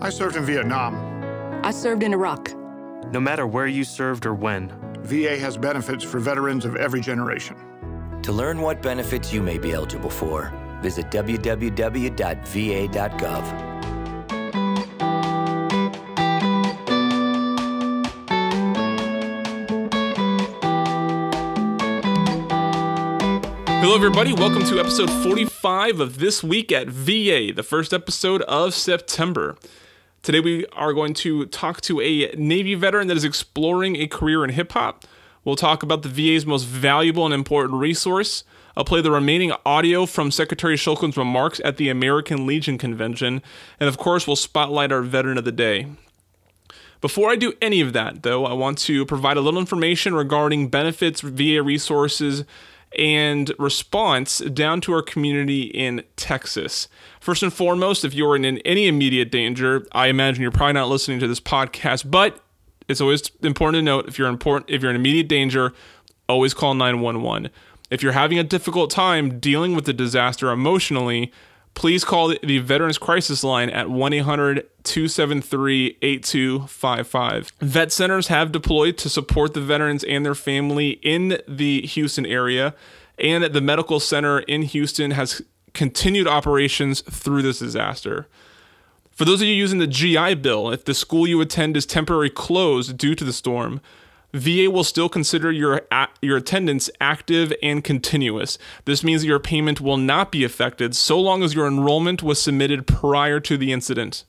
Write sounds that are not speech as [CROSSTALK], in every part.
I served in Vietnam. I served in Iraq. No matter where you served or when, VA has benefits for veterans of every generation. To learn what benefits you may be eligible for, visit www.va.gov. Hello, everybody. Welcome to episode 45 of This Week at VA, the first episode of September. Today, we are going to talk to a Navy veteran that is exploring a career in hip hop. We'll talk about the VA's most valuable and important resource. I'll play the remaining audio from Secretary Shulkin's remarks at the American Legion Convention. And of course, we'll spotlight our veteran of the day. Before I do any of that, though, I want to provide a little information regarding benefits, VA resources, and response down to our community in Texas. First and foremost, if you're in any immediate danger, I imagine you're probably not listening to this podcast, but it's always important to note if you're important if you're in immediate danger, always call 911. If you're having a difficult time dealing with the disaster emotionally, please call the Veterans Crisis Line at 1 800 273 8255. Vet centers have deployed to support the veterans and their family in the Houston area, and the medical center in Houston has continued operations through this disaster. For those of you using the GI Bill, if the school you attend is temporarily closed due to the storm, VA will still consider your your attendance active and continuous. This means your payment will not be affected so long as your enrollment was submitted prior to the incident.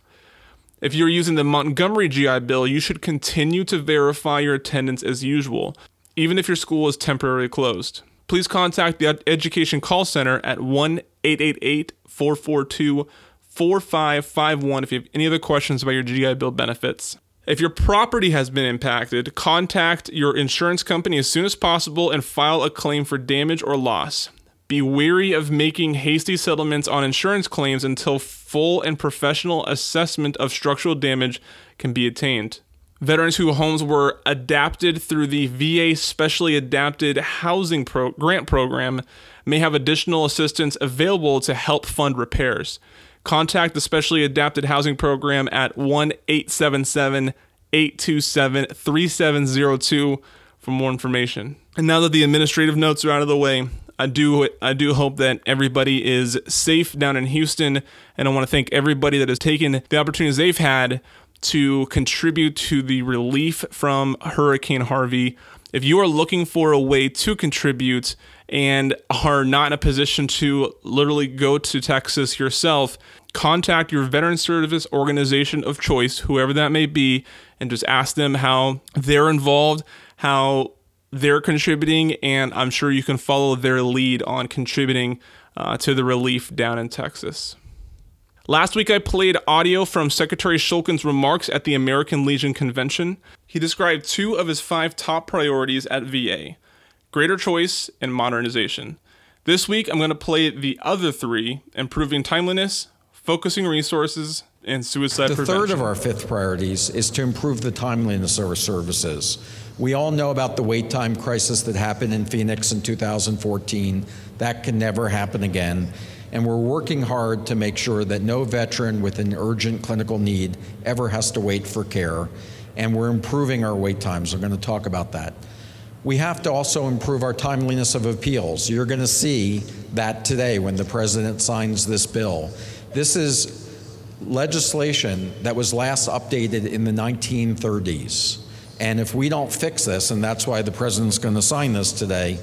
If you're using the Montgomery GI Bill, you should continue to verify your attendance as usual, even if your school is temporarily closed. Please contact the Education Call Center at 1 888 442 4551 if you have any other questions about your GI Bill benefits. If your property has been impacted, contact your insurance company as soon as possible and file a claim for damage or loss. Be wary of making hasty settlements on insurance claims until full and professional assessment of structural damage can be attained. Veterans whose homes were adapted through the VA Specially Adapted Housing Pro- Grant Program may have additional assistance available to help fund repairs. Contact the Specially Adapted Housing Program at 1 877 827 3702 for more information. And now that the administrative notes are out of the way, I do I do hope that everybody is safe down in Houston, and I want to thank everybody that has taken the opportunities they've had to contribute to the relief from Hurricane Harvey. If you are looking for a way to contribute and are not in a position to literally go to Texas yourself, contact your veteran service organization of choice, whoever that may be, and just ask them how they're involved, how they're contributing, and I'm sure you can follow their lead on contributing uh, to the relief down in Texas. Last week, I played audio from Secretary Shulkin's remarks at the American Legion Convention. He described two of his five top priorities at VA greater choice and modernization. This week, I'm going to play the other three improving timeliness, focusing resources, and suicide the prevention. third of our fifth priorities is to improve the timeliness of our services. We all know about the wait time crisis that happened in Phoenix in 2014. That can never happen again. And we're working hard to make sure that no veteran with an urgent clinical need ever has to wait for care. And we're improving our wait times. I'm going to talk about that. We have to also improve our timeliness of appeals. You're going to see that today when the president signs this bill. This is legislation that was last updated in the 1930s. And if we don't fix this, and that's why the president's going to sign this today,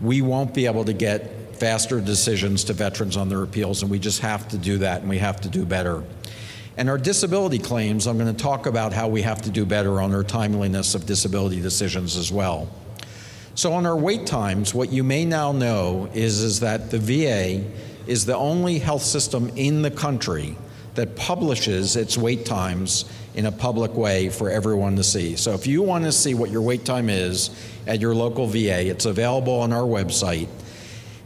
we won't be able to get faster decisions to veterans on their appeals, and we just have to do that, and we have to do better. And our disability claims, I'm going to talk about how we have to do better on our timeliness of disability decisions as well. So, on our wait times, what you may now know is, is that the VA is the only health system in the country that publishes its wait times in a public way for everyone to see. So if you want to see what your wait time is at your local VA, it's available on our website.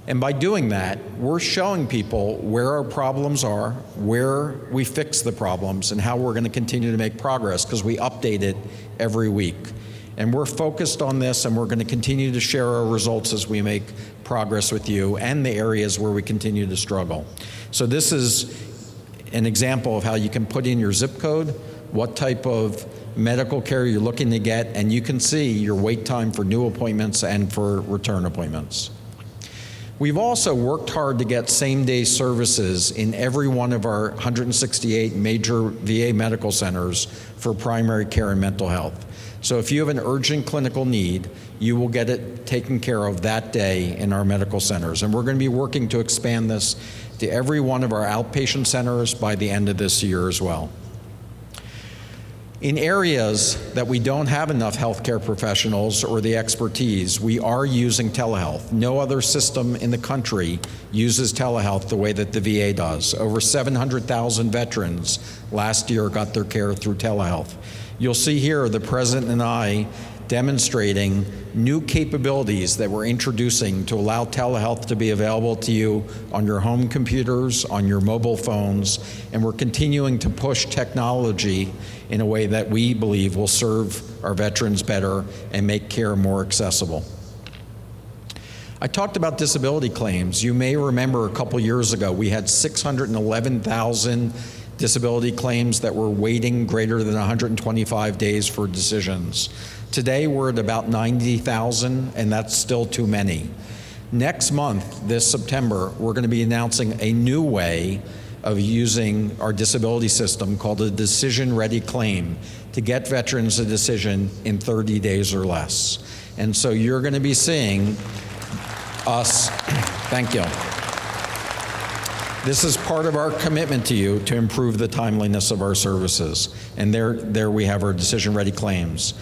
And by doing that, we're showing people where our problems are, where we fix the problems, and how we're going to continue to make progress because we update it every week. And we're focused on this, and we're going to continue to share our results as we make progress with you and the areas where we continue to struggle. So, this is an example of how you can put in your zip code, what type of medical care you're looking to get, and you can see your wait time for new appointments and for return appointments. We've also worked hard to get same day services in every one of our 168 major VA medical centers for primary care and mental health. So if you have an urgent clinical need, you will get it taken care of that day in our medical centers. And we're going to be working to expand this to every one of our outpatient centers by the end of this year as well. In areas that we don't have enough healthcare professionals or the expertise, we are using telehealth. No other system in the country uses telehealth the way that the VA does. Over 700,000 veterans last year got their care through telehealth. You'll see here the President and I demonstrating new capabilities that we're introducing to allow telehealth to be available to you on your home computers, on your mobile phones, and we're continuing to push technology in a way that we believe will serve our veterans better and make care more accessible. I talked about disability claims. You may remember a couple years ago we had 611,000 disability claims that were waiting greater than 125 days for decisions. Today we're at about 90,000, and that's still too many. Next month, this September, we're going to be announcing a new way of using our disability system called a decision ready claim to get veterans a decision in 30 days or less. And so you're going to be seeing us, [CLEARS THROAT] thank you. This is part of our commitment to you to improve the timeliness of our services. And there, there we have our decision ready claims.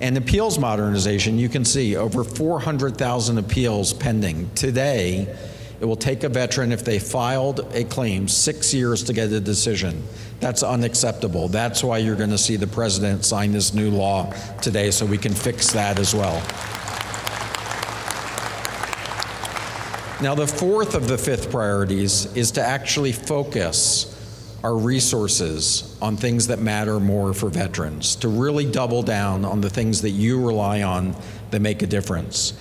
And appeals modernization, you can see over 400,000 appeals pending. Today, it will take a veteran, if they filed a claim, six years to get a decision. That's unacceptable. That's why you're going to see the president sign this new law today so we can fix that as well. Now, the fourth of the fifth priorities is to actually focus our resources on things that matter more for veterans, to really double down on the things that you rely on that make a difference.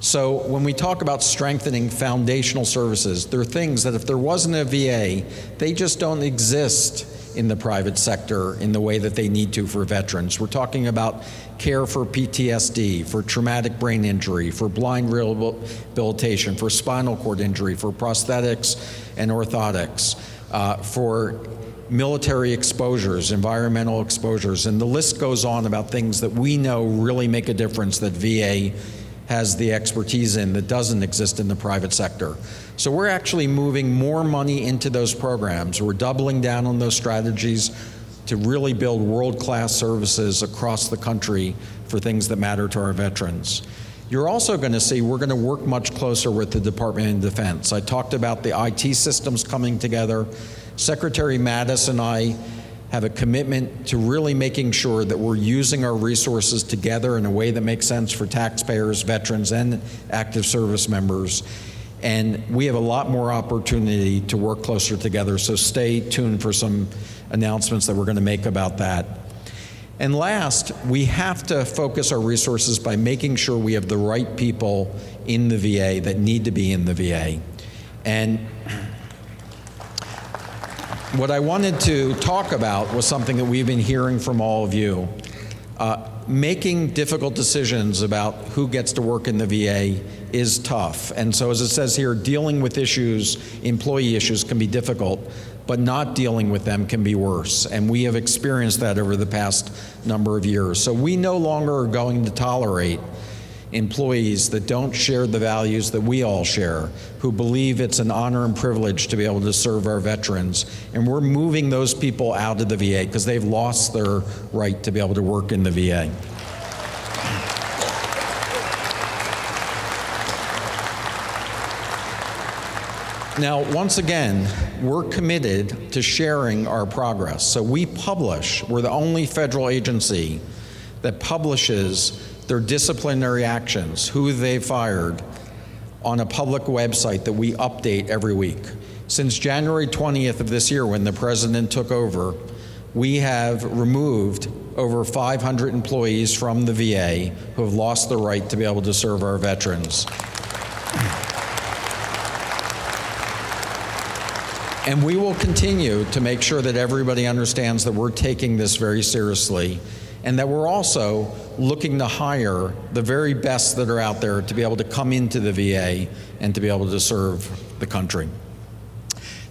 So, when we talk about strengthening foundational services, there are things that if there wasn't a VA, they just don't exist in the private sector in the way that they need to for veterans. We're talking about care for PTSD, for traumatic brain injury, for blind rehabilitation, for spinal cord injury, for prosthetics and orthotics uh, for military exposures, environmental exposures, and the list goes on about things that we know really make a difference that VA has the expertise in that doesn't exist in the private sector. So we're actually moving more money into those programs. We're doubling down on those strategies to really build world class services across the country for things that matter to our veterans. You're also going to see we're going to work much closer with the Department of Defense. I talked about the IT systems coming together. Secretary Mattis and I have a commitment to really making sure that we're using our resources together in a way that makes sense for taxpayers, veterans, and active service members. And we have a lot more opportunity to work closer together, so stay tuned for some announcements that we're going to make about that. And last, we have to focus our resources by making sure we have the right people in the VA that need to be in the VA. And what I wanted to talk about was something that we've been hearing from all of you. Uh, making difficult decisions about who gets to work in the VA is tough. And so, as it says here, dealing with issues, employee issues, can be difficult but not dealing with them can be worse. And we have experienced that over the past number of years. So we no longer are going to tolerate employees that don't share the values that we all share, who believe it's an honor and privilege to be able to serve our veterans. And we're moving those people out of the VA because they've lost their right to be able to work in the VA. Now, once again, we're committed to sharing our progress. So we publish, we're the only federal agency that publishes their disciplinary actions, who they fired, on a public website that we update every week. Since January 20th of this year, when the president took over, we have removed over 500 employees from the VA who have lost the right to be able to serve our veterans. And we will continue to make sure that everybody understands that we're taking this very seriously and that we're also looking to hire the very best that are out there to be able to come into the VA and to be able to serve the country.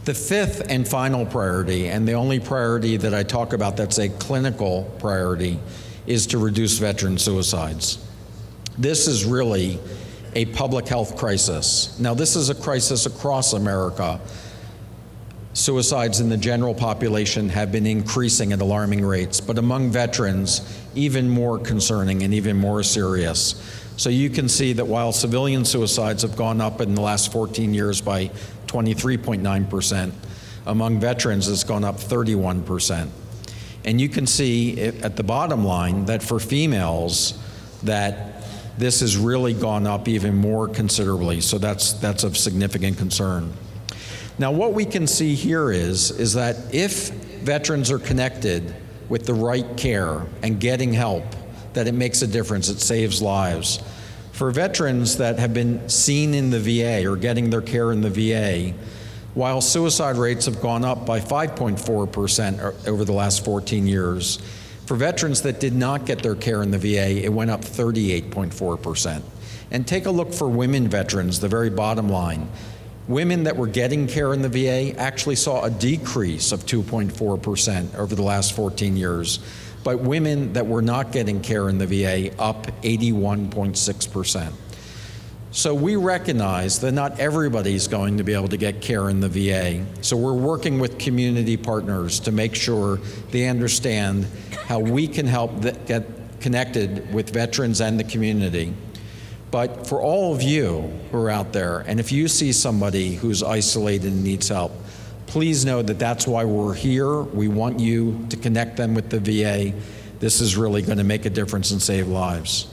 The fifth and final priority, and the only priority that I talk about that's a clinical priority, is to reduce veteran suicides. This is really a public health crisis. Now, this is a crisis across America. Suicides in the general population have been increasing at alarming rates, but among veterans, even more concerning and even more serious. So you can see that while civilian suicides have gone up in the last 14 years by 23.9%. Among veterans, it's gone up 31%. And you can see at the bottom line that for females, that this has really gone up even more considerably. So that's that's of significant concern. Now, what we can see here is is that if veterans are connected with the right care and getting help, that it makes a difference. It saves lives. For veterans that have been seen in the VA or getting their care in the VA, while suicide rates have gone up by 5.4% over the last 14 years, for veterans that did not get their care in the VA, it went up 38.4%. And take a look for women veterans, the very bottom line. Women that were getting care in the VA actually saw a decrease of 2.4% over the last 14 years but women that were not getting care in the VA up 81.6%. So we recognize that not everybody's going to be able to get care in the VA. So we're working with community partners to make sure they understand how we can help get connected with veterans and the community. But for all of you who are out there, and if you see somebody who's isolated and needs help, please know that that's why we're here. We want you to connect them with the VA. This is really going to make a difference and save lives.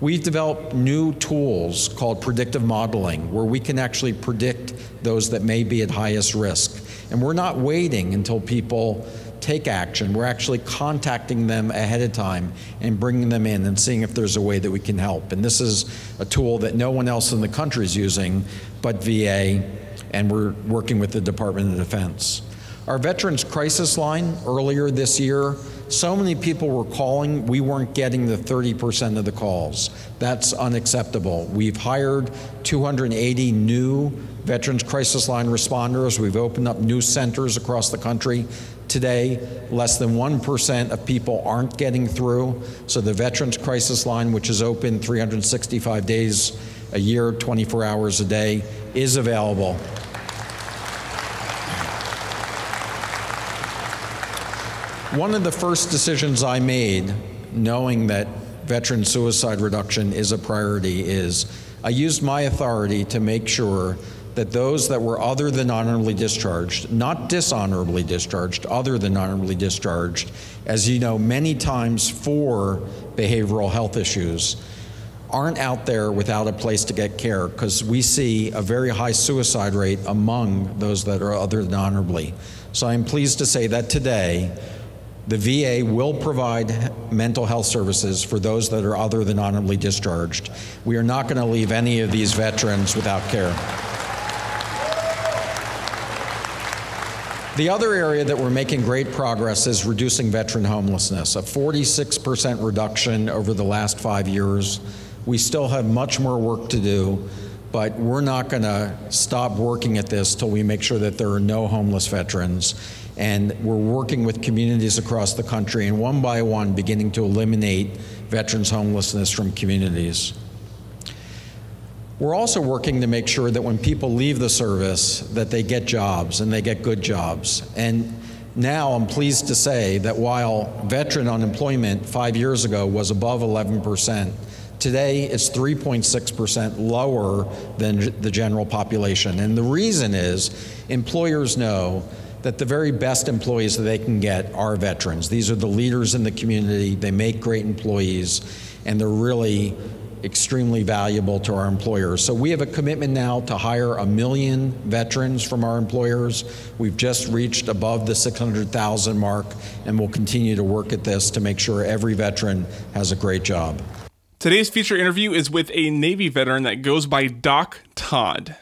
We've developed new tools called predictive modeling where we can actually predict those that may be at highest risk. And we're not waiting until people take action. We're actually contacting them ahead of time and bringing them in and seeing if there's a way that we can help. And this is a tool that no one else in the country is using but VA and we're working with the Department of Defense. Our Veterans Crisis Line earlier this year, so many people were calling, we weren't getting the 30% of the calls. That's unacceptable. We've hired 280 new Veterans Crisis Line responders. We've opened up new centers across the country. Today, less than 1% of people aren't getting through. So the Veterans Crisis Line, which is open 365 days a year, 24 hours a day, is available. One of the first decisions I made, knowing that veteran suicide reduction is a priority, is I used my authority to make sure that those that were other than honorably discharged, not dishonorably discharged, other than honorably discharged, as you know, many times for behavioral health issues, aren't out there without a place to get care because we see a very high suicide rate among those that are other than honorably. So I'm pleased to say that today the VA will provide mental health services for those that are other than honorably discharged. We are not going to leave any of these veterans without care. The other area that we're making great progress is reducing veteran homelessness, a 46% reduction over the last five years. We still have much more work to do, but we're not going to stop working at this till we make sure that there are no homeless veterans. And we're working with communities across the country and one by one beginning to eliminate veterans homelessness from communities. We're also working to make sure that when people leave the service that they get jobs and they get good jobs. And now I'm pleased to say that while veteran unemployment 5 years ago was above 11 percent, Today, it's 3.6% lower than the general population. And the reason is employers know that the very best employees that they can get are veterans. These are the leaders in the community, they make great employees, and they're really extremely valuable to our employers. So we have a commitment now to hire a million veterans from our employers. We've just reached above the 600,000 mark, and we'll continue to work at this to make sure every veteran has a great job. Today's feature interview is with a Navy veteran that goes by Doc Todd.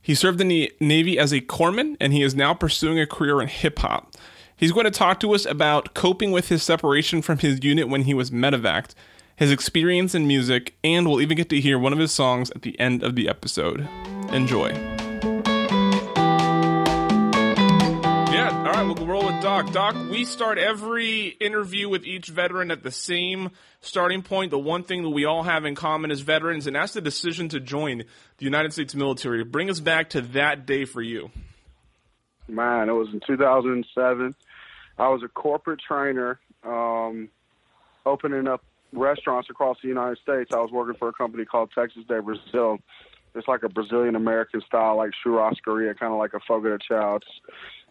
He served in the Navy as a corpsman, and he is now pursuing a career in hip hop. He's going to talk to us about coping with his separation from his unit when he was medevaced, his experience in music, and we'll even get to hear one of his songs at the end of the episode. Enjoy. Yeah, all right, we'll roll with Doc. Doc, we start every interview with each veteran at the same starting point. The one thing that we all have in common as veterans, and that's the decision to join the United States military. Bring us back to that day for you. Man, it was in 2007. I was a corporate trainer, um, opening up restaurants across the United States. I was working for a company called Texas de Brazil. It's like a Brazilian American style, like churrascaria, kind of like a fogo de chao. It's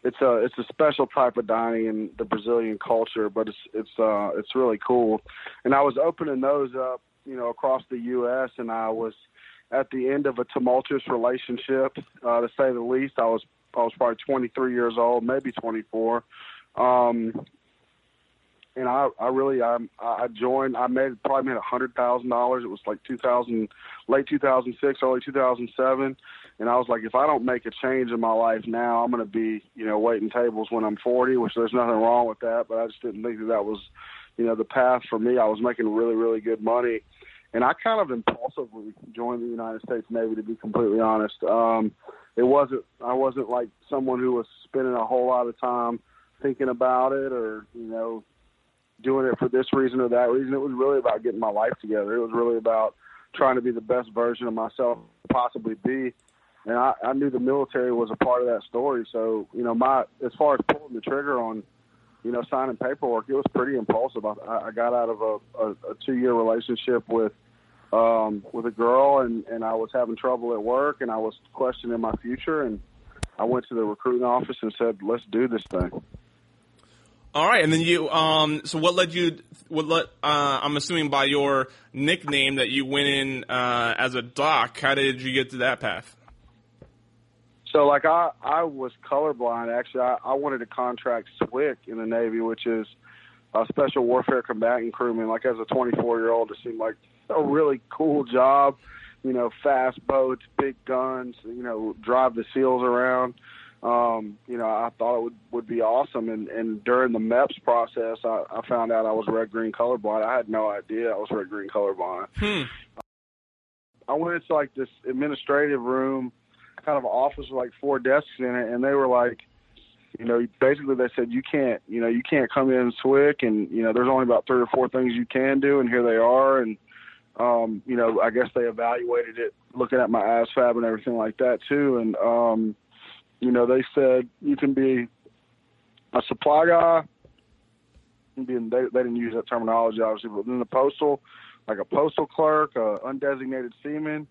it's a it's a special type of dining in the Brazilian culture, but it's it's uh it's really cool. And I was opening those up, you know, across the U.S. and I was at the end of a tumultuous relationship, uh, to say the least. I was I was probably 23 years old, maybe 24. Um, and I, I really, I, I joined. I made probably made a hundred thousand dollars. It was like 2000, late 2006, early 2007. And I was like, if I don't make a change in my life now, I'm going to be, you know, waiting tables when I'm 40. Which there's nothing wrong with that, but I just didn't think that that was, you know, the path for me. I was making really, really good money, and I kind of impulsively joined the United States Navy. To be completely honest, um, it wasn't. I wasn't like someone who was spending a whole lot of time thinking about it or you know doing it for this reason or that reason. It was really about getting my life together. It was really about trying to be the best version of myself possibly be. And I, I knew the military was a part of that story. So, you know, my as far as pulling the trigger on, you know, signing paperwork, it was pretty impulsive. I, I got out of a, a, a two year relationship with um with a girl and, and I was having trouble at work and I was questioning my future and I went to the recruiting office and said, Let's do this thing. All right, and then you. Um, so what led you? What let? Uh, I'm assuming by your nickname that you went in uh, as a doc. How did you get to that path? So, like, I I was colorblind. Actually, I, I wanted to contract SWCC in the Navy, which is a special warfare combatant crewman. Like, as a 24 year old, it seemed like a really cool job. You know, fast boats, big guns. You know, drive the SEALs around um, you know, I thought it would, would be awesome. And, and during the MEPS process, I, I found out I was red green colorblind. I had no idea I was red green colorblind. Hmm. I went into like this administrative room, kind of office with like four desks in it, and they were like, you know, basically they said you can't, you know, you can't come in SWCC, and you know, there's only about three or four things you can do, and here they are, and um, you know, I guess they evaluated it, looking at my ASVAB and everything like that too, and um, you know, they said you can be a supply guy. Being, they, they didn't use that terminology, obviously, but then the postal, like a postal clerk, a undesignated seaman,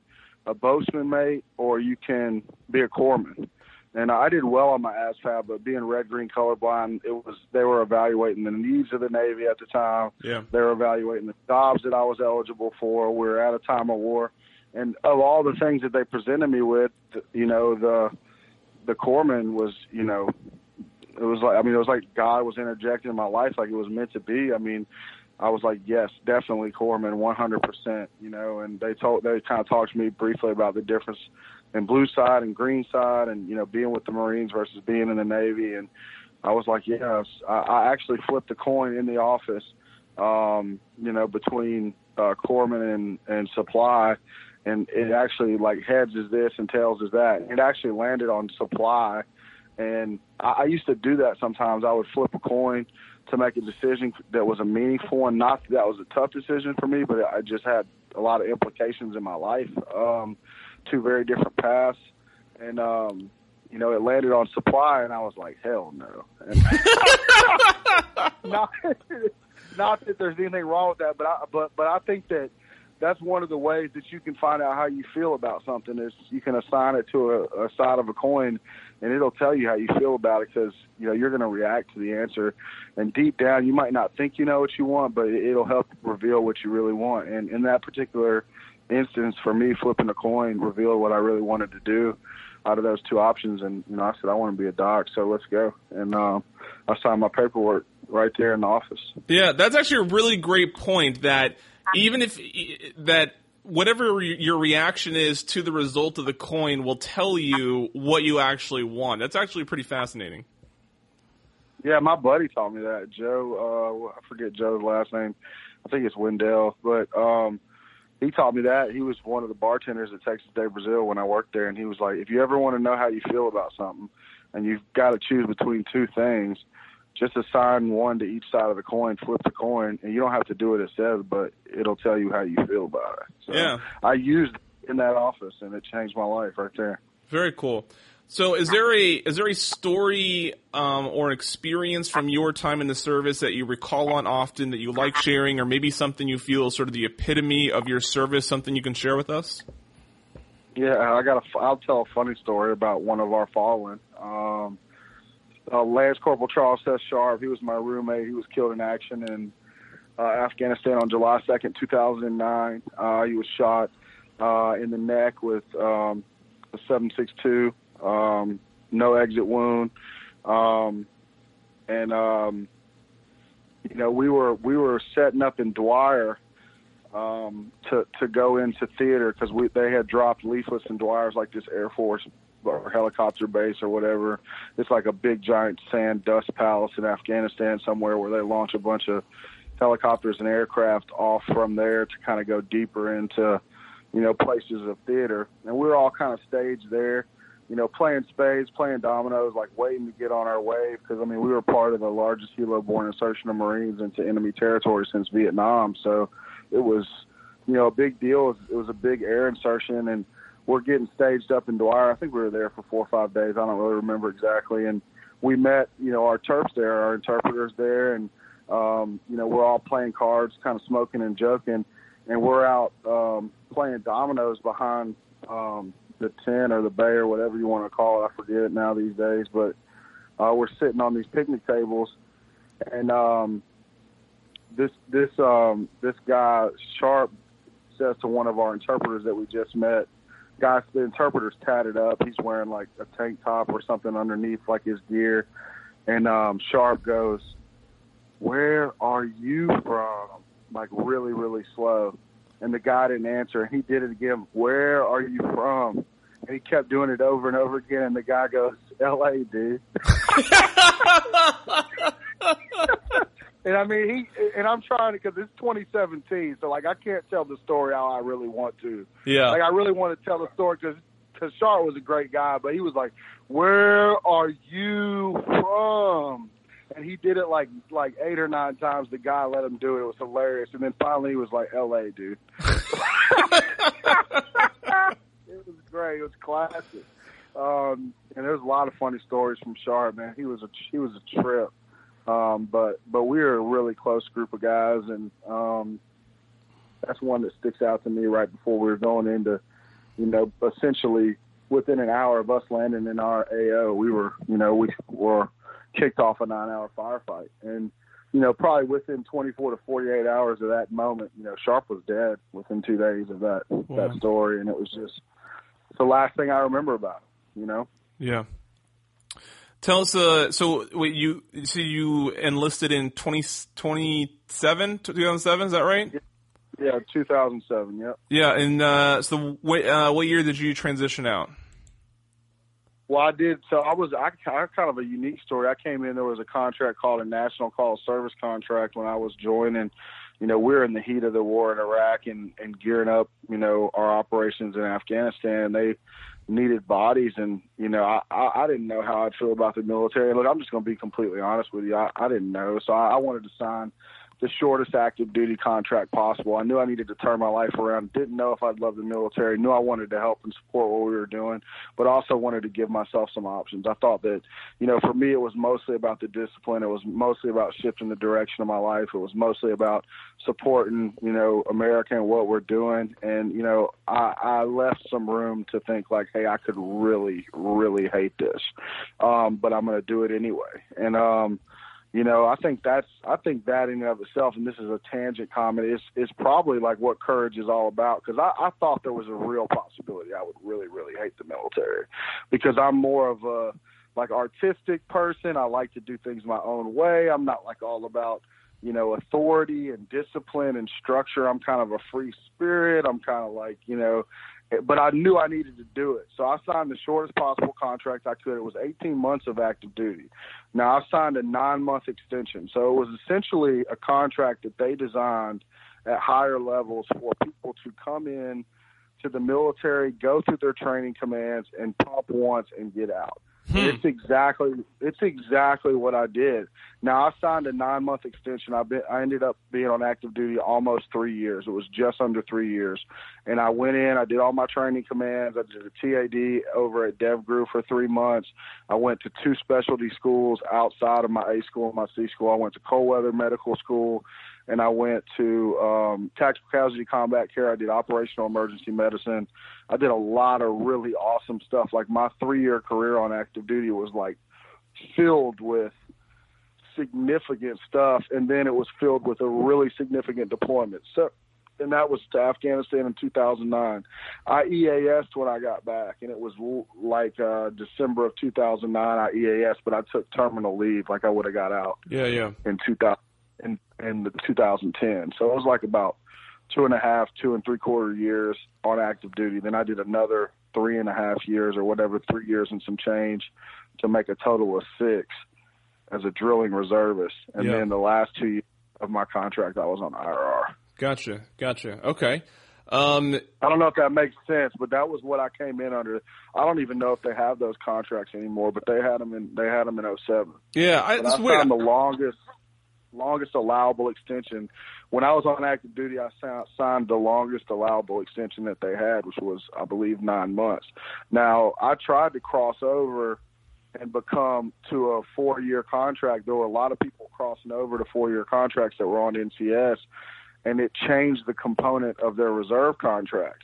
a boatswain mate, or you can be a corpsman. And I did well on my ASVAB, but being red green colorblind, it was they were evaluating the needs of the Navy at the time. Yeah. They were evaluating the jobs that I was eligible for. We were at a time of war, and of all the things that they presented me with, you know, the the corpsman was, you know, it was like I mean, it was like God was interjecting in my life, like it was meant to be. I mean, I was like, yes, definitely corpsman, 100%. You know, and they told they kind of talked to me briefly about the difference in blue side and green side, and you know, being with the Marines versus being in the Navy. And I was like, yes, I, I actually flipped the coin in the office, um, you know, between uh, corpsman and and supply and it actually like heads is this and tails is that. It actually landed on supply, and I, I used to do that sometimes. I would flip a coin to make a decision that was a meaningful one. Not that, that was a tough decision for me, but I just had a lot of implications in my life. Um, two very different paths, and um, you know, it landed on supply, and I was like, hell no. [LAUGHS] not, not that there's anything wrong with that, but I, but but I think that that's one of the ways that you can find out how you feel about something is you can assign it to a, a side of a coin and it'll tell you how you feel about it because you know you're going to react to the answer. And deep down you might not think you know what you want but it'll help reveal what you really want. And in that particular instance for me flipping a coin revealed what i really wanted to do out of those two options. And you know i said i want to be a doc so let's go. And uh, i signed my paperwork right there in the office. Yeah that's actually a really great point that even if that whatever your reaction is to the result of the coin will tell you what you actually won. That's actually pretty fascinating. Yeah, my buddy taught me that. Joe, uh, I forget Joe's last name. I think it's Wendell, but um, he taught me that. He was one of the bartenders at Texas de Brazil when I worked there, and he was like, if you ever want to know how you feel about something, and you've got to choose between two things, just assign one to each side of the coin, flip the coin, and you don't have to do what it says, but it'll tell you how you feel about it. So yeah. I used it in that office, and it changed my life right there. Very cool. So, is there a is there a story um, or an experience from your time in the service that you recall on often that you like sharing, or maybe something you feel is sort of the epitome of your service? Something you can share with us? Yeah, I got. A, I'll tell a funny story about one of our fallen. Um, uh, Lance Corporal Charles S. Sharp. He was my roommate. He was killed in action in uh, Afghanistan on July second, two thousand and nine. Uh, he was shot uh, in the neck with um, a seven six two um, no exit wound, um, and um, you know we were we were setting up in Dwyer um, to to go into theater because they had dropped leaflets in Dwyer's like this Air Force or helicopter base or whatever. It's like a big giant sand dust palace in Afghanistan somewhere where they launch a bunch of helicopters and aircraft off from there to kind of go deeper into you know places of theater and we we're all kind of staged there you know, playing spades, playing dominoes, like waiting to get on our wave. Because I mean, we were part of the largest helo-borne insertion of Marines into enemy territory since Vietnam. So it was, you know, a big deal. It was, it was a big air insertion, and we're getting staged up in Dwyer. I think we were there for four or five days. I don't really remember exactly. And we met, you know, our terps there, our interpreters there, and um, you know, we're all playing cards, kind of smoking and joking, and we're out um, playing dominoes behind. Um, the tent or the bay or whatever you want to call it. I forget it now these days, but uh, we're sitting on these picnic tables, and um, this this um, this guy Sharp says to one of our interpreters that we just met. Guy, the interpreter's tatted up. He's wearing like a tank top or something underneath, like his gear. And um, Sharp goes, "Where are you from?" Like really, really slow and the guy didn't answer. And he did it again. Where are you from? And he kept doing it over and over again. And the guy goes, L.A., dude. [LAUGHS] and I mean, he and I'm trying to because it's 2017, so like I can't tell the story how I really want to. Yeah. Like I really want to tell the story because Char was a great guy, but he was like, "Where are you from?" and he did it like like eight or nine times. The guy let him do it. It was hilarious. And then finally, he was like, "L.A., dude." [LAUGHS] it was great. It was classic. Um, and there's a lot of funny stories from Sharp. Man, he was a he was a trip. Um, but but we were a really close group of guys, and um, that's one that sticks out to me. Right before we were going into, you know, essentially within an hour of us landing in our AO, we were, you know, we were kicked off a nine hour firefight. And, you know, probably within 24 to 48 hours of that moment, you know, Sharp was dead within two days of that, wow. that story. And it was just the last thing I remember about him, you know? Yeah. Tell us, uh, so wait, you, so you enlisted in 20, 27, 2007, is that right? Yeah, 2007, yeah. Yeah, and, uh, so what, uh, what year did you transition out? Well, I did. So I was I, I kind of a unique story. I came in. There was a contract called a National Call Service contract when I was joining. You know, we are in the heat of the war in Iraq and and gearing up. You know, our operations in Afghanistan. They needed bodies, and you know, I I, I didn't know how I'd feel about the military. Look, I'm just going to be completely honest with you. I, I didn't know, so I, I wanted to sign the shortest active duty contract possible. I knew I needed to turn my life around. Didn't know if I'd love the military. Knew I wanted to help and support what we were doing, but also wanted to give myself some options. I thought that, you know, for me, it was mostly about the discipline. It was mostly about shifting the direction of my life. It was mostly about supporting, you know, America and what we're doing. And, you know, I, I left some room to think like, hey, I could really, really hate this, um, but I'm going to do it anyway. And, um, you know, I think that's I think that in and of itself, and this is a tangent comment, is is probably like what courage is all about. Because I, I thought there was a real possibility I would really really hate the military, because I'm more of a like artistic person. I like to do things my own way. I'm not like all about you know, authority and discipline and structure. I'm kind of a free spirit. I'm kind of like, you know, but I knew I needed to do it. So I signed the shortest possible contract I could. It was 18 months of active duty. Now I signed a nine month extension. So it was essentially a contract that they designed at higher levels for people to come in to the military, go through their training commands, and pump once and get out. Hmm. It's exactly it's exactly what I did. Now I signed a nine month extension. I been I ended up being on active duty almost three years. It was just under three years, and I went in. I did all my training commands. I did a TAD over at DevGru for three months. I went to two specialty schools outside of my A school and my C school. I went to Cold Weather Medical School and I went to um, tactical casualty combat care. I did operational emergency medicine. I did a lot of really awesome stuff. Like my three year career on active duty was like filled with significant stuff, and then it was filled with a really significant deployment. So, and that was to Afghanistan in 2009. I EASed when I got back, and it was like uh, December of 2009. I EAS, but I took terminal leave, like I would have got out. Yeah, yeah. In 2000 in in the 2010. So it was like about two and a half, two and three quarter years on active duty. Then I did another three and a half years or whatever, three years and some change to make a total of six as a drilling reservist. And then the last two years of my contract, I was on IRR. Gotcha. Gotcha. Okay. Um, I don't know if that makes sense, but that was what I came in under. I don't even know if they have those contracts anymore, but they had them in they had them in 07. Yeah, I, I found the longest longest allowable extension. When I was on active duty, I signed the longest allowable extension that they had, which was, I believe, nine months. Now, I tried to cross over and become to a four year contract. There were a lot of people crossing over to four year contracts that were on NCS, and it changed the component of their reserve contract.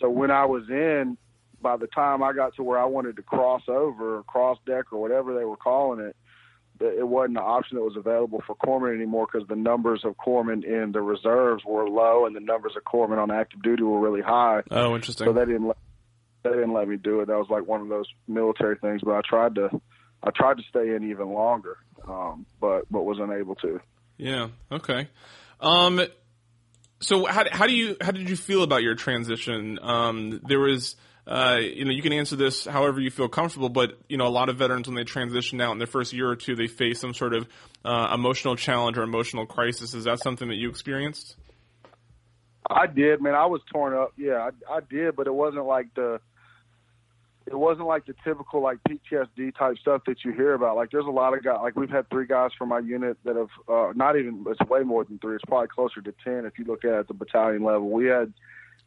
So when I was in, by the time I got to where I wanted to cross over, cross deck, or whatever they were calling it, it wasn't an option that was available for corpsmen anymore because the numbers of corpsmen in the reserves were low and the numbers of corpsmen on active duty were really high. Oh, interesting. So they didn't let, they didn't let me do it. That was like one of those military things. But I tried to I tried to stay in even longer, um, but but was unable to. Yeah. Okay. Um, so how how do you how did you feel about your transition? Um, there was uh, you know, you can answer this however you feel comfortable, but you know, a lot of veterans when they transition out in their first year or two, they face some sort of uh, emotional challenge or emotional crisis. Is that something that you experienced? I did, man. I was torn up. Yeah, I, I did, but it wasn't like the it wasn't like the typical like PTSD type stuff that you hear about. Like there's a lot of guys like we've had three guys from my unit that have uh not even it's way more than three. It's probably closer to ten if you look at it at the battalion level. We had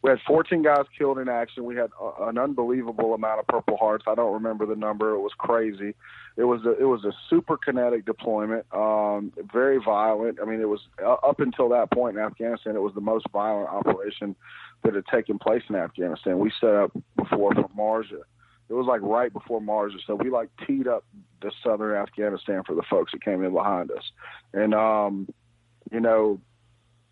we had 14 guys killed in action. We had a, an unbelievable amount of Purple Hearts. I don't remember the number. It was crazy. It was a, it was a super kinetic deployment, um, very violent. I mean, it was uh, up until that point in Afghanistan, it was the most violent operation that had taken place in Afghanistan. We set up before for Marja. It was like right before Marja, so we like teed up the southern Afghanistan for the folks that came in behind us, and um, you know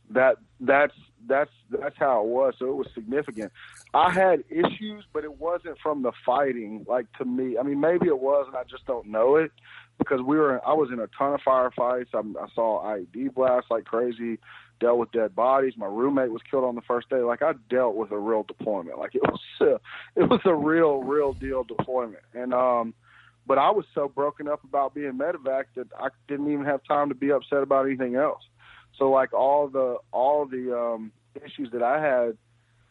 that that's that's that's how it was. So it was significant. I had issues, but it wasn't from the fighting. Like to me, I mean, maybe it was, and I just don't know it because we were. I was in a ton of firefights. I, I saw IED blasts like crazy. Dealt with dead bodies. My roommate was killed on the first day. Like I dealt with a real deployment. Like it was, a, it was a real, real deal deployment. And um, but I was so broken up about being medevac that I didn't even have time to be upset about anything else. So like all the all the um, issues that I had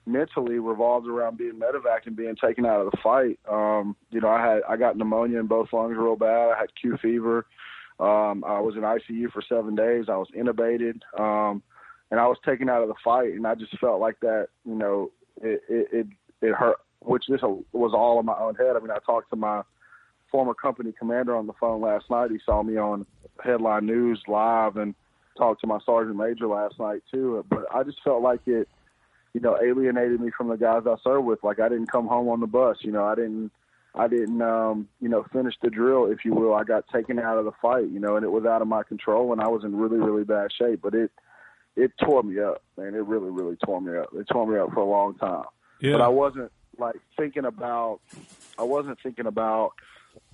mentally revolved around being medevac and being taken out of the fight. Um, you know, I had I got pneumonia in both lungs real bad. I had Q fever. Um, I was in ICU for seven days. I was intubated, um, and I was taken out of the fight. And I just felt like that. You know, it it it, it hurt. Which this was all in my own head. I mean, I talked to my former company commander on the phone last night. He saw me on headline news live and talked to my sergeant major last night too, but I just felt like it, you know, alienated me from the guys I served with. Like I didn't come home on the bus, you know, I didn't, I didn't, um, you know, finish the drill, if you will. I got taken out of the fight, you know, and it was out of my control, and I was in really, really bad shape. But it, it tore me up, man. It really, really tore me up. It tore me up for a long time. Yeah. But I wasn't like thinking about, I wasn't thinking about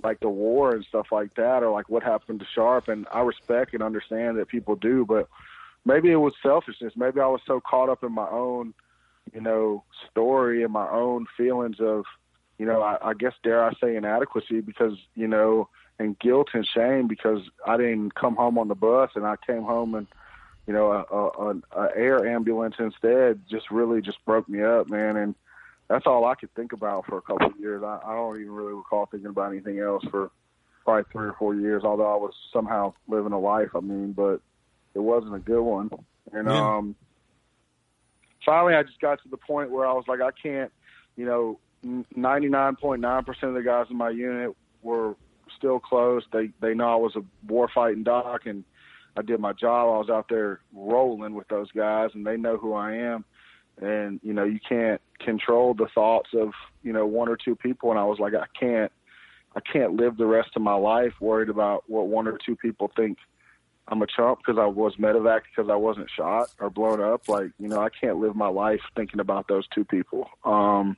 like the war and stuff like that, or like what happened to Sharp. And I respect and understand that people do, but maybe it was selfishness. Maybe I was so caught up in my own, you know, story and my own feelings of, you know, I, I guess dare I say inadequacy because you know, and guilt and shame because I didn't come home on the bus and I came home and you know, a, a, a air ambulance instead just really just broke me up, man. And that's all I could think about for a couple of years. I, I don't even really recall thinking about anything else for probably three or four years, although I was somehow living a life. I mean, but it wasn't a good one. And Yeah. um, finally, I just got to the point where I was like, I can't, you know, ninety nine point nine percent of the guys in my unit were still close. They they know I was a war fighting doc and I did my job. I was out there rolling with those guys, and they know who I am. And you know, you can't control the thoughts of you know one or two people. And I was like, I can't, I can't live the rest of my life worried about what one or two people think I'm a chump because I was medevac because I wasn't shot or blown up. Like you know, I can't live my life thinking about those two people. Um,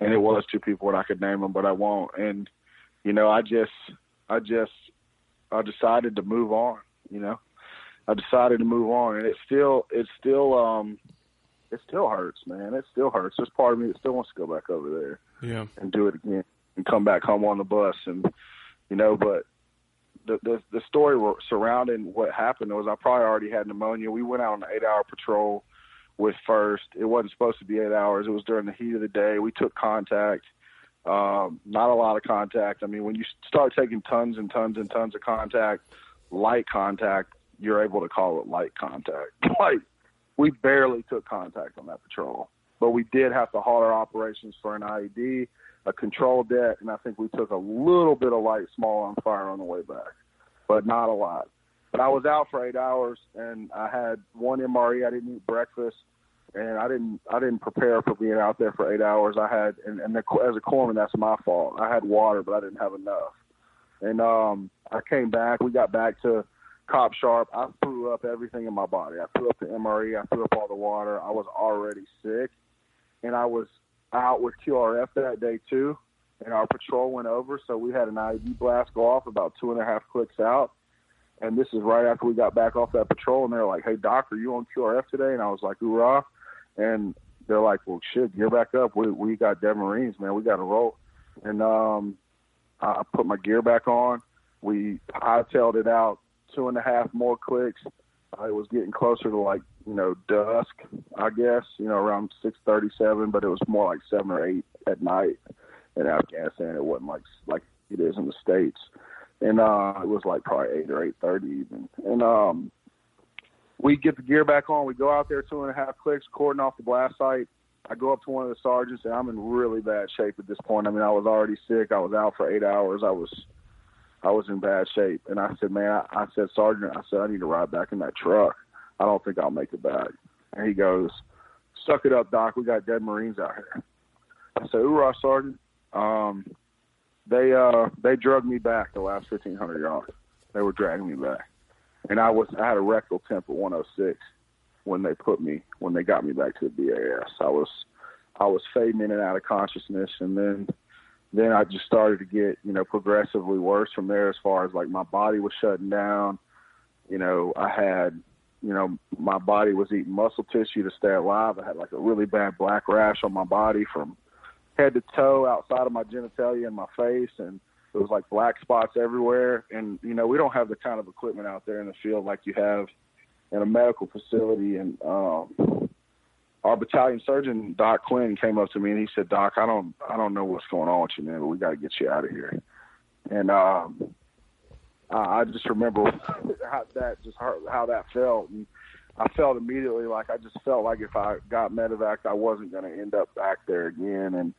and it was two people, and I could name them, but I won't. And you know, I just, I just, I decided to move on you know i decided to move on and it's still it's still um it still hurts man. It still hurts. There's part of me that still wants to go back over there Yeah. and do it again and come back home on the bus and you know but the the, the story surrounding what happened was i probably already had pneumonia. We went out on an eight hour patrol with first. It wasn't supposed to be eight hours. It was during the heat of the day. We took contact um not a lot of contact. I mean when you start taking tons and tons and tons of contact light contact, you're able to call it light contact. [LAUGHS] Like we barely took contact on that patrol, but we did have to halt our operations for an IED, a control deck, and I think we took a little bit of light small on fire on the way back, but not a lot. But I was out for eight hours, and I had one MRE. I didn't eat breakfast, and I didn't I didn't prepare for being out there for eight hours. I had, and, and the, as a corpsman, that's my fault. I had water, but I didn't have enough. And um, I came back. We got back to Cop Sharp. I threw up everything in my body. I threw up the MRE. I threw up all the water. I was already sick, and I was out with QRF that day too. And our patrol went over, so we had an IED blast go off about two and a half clicks out. And this is right after we got back off that patrol, and they're like, "Hey, Doc, are you on QRF today?" And I was like, "Hoorah!" And they're like, "Well, shit, gear back up. We we got dead Marines, man. We got to roll." And um, I put my gear back on. We hightailed it out two and a half more clicks. Uh, it was getting closer to like you know dusk, I guess. You know around six thirty-seven, but it was more like seven or eight at night in Afghanistan. It wasn't like like it is in the states, and uh, it was like probably eight or eight thirty even. And um, we get the gear back on. We go out there two and a half clicks, cordon off the blast site. I go up to one of the sergeants, and I'm in really bad shape at this point. I mean, I was already sick. I was out for eight hours. I was, I was in bad shape. And I said, man, I, I said, Sergeant, I said, I need to ride back in that truck. I don't think I'll make it back. And he goes, suck it up, Doc. We got dead Marines out here. I said, hoorah, Sergeant. Um, they, uh, they drugged me back the last 1,500 yards. They were dragging me back. And I was, I had a rectal temp at 106 when they put me when they got me back to the BAS. I was I was fading in and out of consciousness and then then I just started to get, you know, progressively worse from there as far as like my body was shutting down. You know, I had you know, my body was eating muscle tissue to stay alive. I had like a really bad black rash on my body from head to toe outside of my genitalia and my face and it was like black spots everywhere and you know, we don't have the kind of equipment out there in the field like you have in a medical facility and um our battalion surgeon Doc Quinn came up to me and he said, Doc, I don't I don't know what's going on with you, man, but we gotta get you out of here. And um I just remember how that just how that felt and I felt immediately like I just felt like if I got medevac I wasn't gonna end up back there again and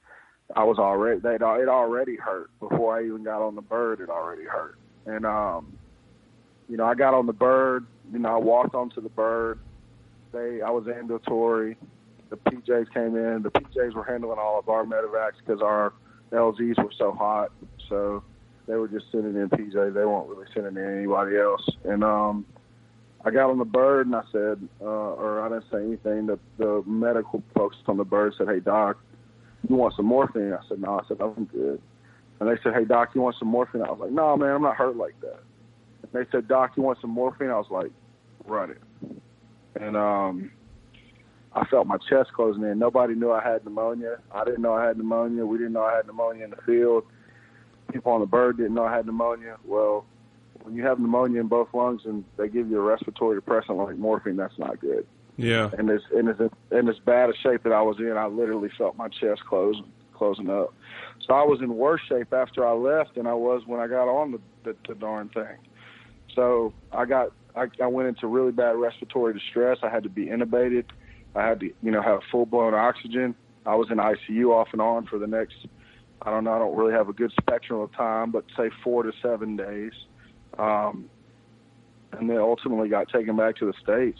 I was already they it already hurt before I even got on the bird it already hurt. And um you know, I got on the bird, you know, I walked onto the bird. They, I was ambulatory. The PJs came in. The PJs were handling all of our medevacs because our LZs were so hot. So they were just sending in PJs. They weren't really sending in anybody else. And um, I got on the bird and I said, uh, or I didn't say anything. The, the medical folks on the bird said, "Hey doc, you want some morphine?" I said, "No." I said, "I'm good." And they said, "Hey, doc, you want some morphine?" I was like, "No, man, I'm not hurt like that." And they said, "Doc, you want some morphine?" I was like, "Run it." And um, I felt my chest closing in. Nobody knew I had pneumonia. I didn't know I had pneumonia. We didn't know I had pneumonia in the field. People on the bird didn't know I had pneumonia. Well, when you have pneumonia in both lungs and they give you a respiratory depressant like morphine, that's not good. Yeah. And it's and as in as bad a shape that I was in, I literally felt my chest closing closing up. So I was in worse shape after I left than I was when I got on the, the, the darn thing. So I got I, I went into really bad respiratory distress. I had to be intubated. I had to you know have full blown oxygen. I was in ICU off and on for the next I don't know I don't really have a good spectrum of time, but say four to seven days. Um, and then ultimately got taken back to the states,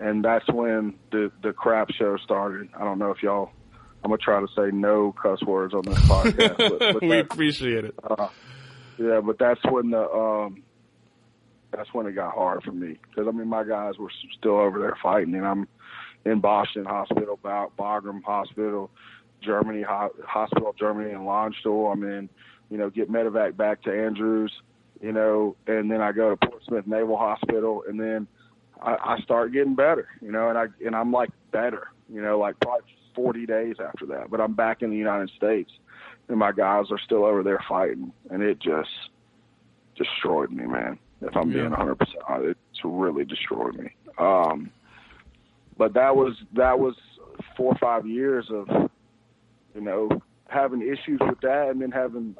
and that's when the the crap show started. I don't know if y'all. I'm gonna try to say no cuss words on this podcast. but, [LAUGHS] but we appreciate it. uh, yeah, but that's when the um, that's when it got hard for me because I mean my guys were still over there fighting, and I'm in Bastion Hospital, Ba- Bagram Hospital, Germany Hospital, Germany, and Landstuhl. I'm in, you know, get medevac back to Andrews, you know, and then I go to Portsmouth Naval Hospital, and then I, I start getting better, you know, and I and I'm like better, you know, like probably 40 days after that, but I'm back in the United States, and my guys are still over there fighting, and it just destroyed me, man. If I'm being Yeah. 100 percent honest, it's really destroyed me. Um, but that was that was four or five years of, you know, having issues with that, and then having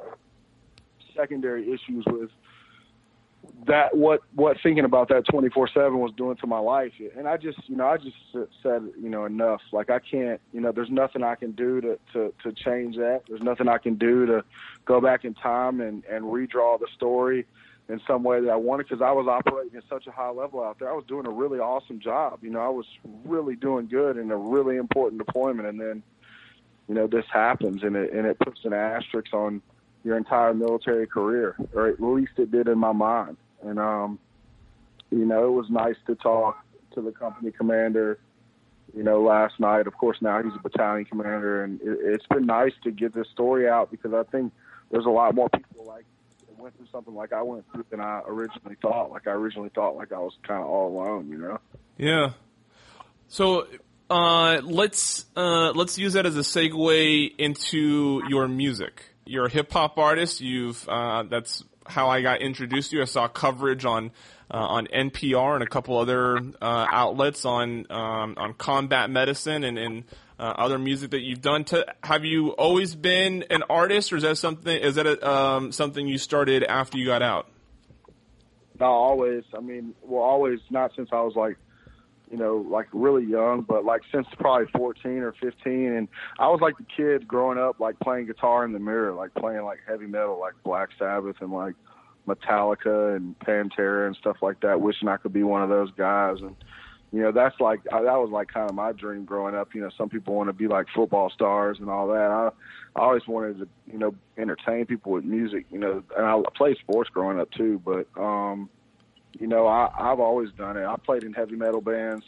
secondary issues with that what what thinking about that 24/7 was doing to my life. And I just you know I just said you know enough. Like I can't you know there's nothing I can do to to to change that. There's nothing I can do to go back in time and and redraw the story in some way that I wanted because I was operating at such a high level out there I was doing a really awesome job you know I was really doing good in a really important deployment and then you know this happens and it and it puts an asterisk on your entire military career, or at least it did in my mind. And um, you know, it was nice to talk to the company commander. You know, last night. Of course, now he's a battalion commander, and it, it's been nice to get this story out because I think there's a lot more people like went through something like I went through than I originally thought. Like I originally thought, like I was kind of all alone. You know. Yeah. So uh, let's uh, let's use that as a segue into your music. You're a hip hop artist. You've uh, that's how I got introduced to you. I saw coverage on uh, on NPR and a couple other uh, outlets on um, on combat medicine and, and uh, other music that you've done. To, have you always been an artist, or is that something? Is that a, um, something you started after you got out? No, always. I mean, well, always. Not since I was like, you know, like really young, but like since probably 14 or 15. And I was like the kid growing up, like playing guitar in the mirror, like playing like heavy metal, like Black Sabbath and like Metallica and Pantera and stuff like that. Wishing I could be one of those guys. And you know, that's like that was like kind of my dream growing up. You know, some people want to be like football stars and all that. I I always wanted to, you know, entertain people with music. You know, and I played sports growing up too, but um you know, I, I've always done it. I played in heavy metal bands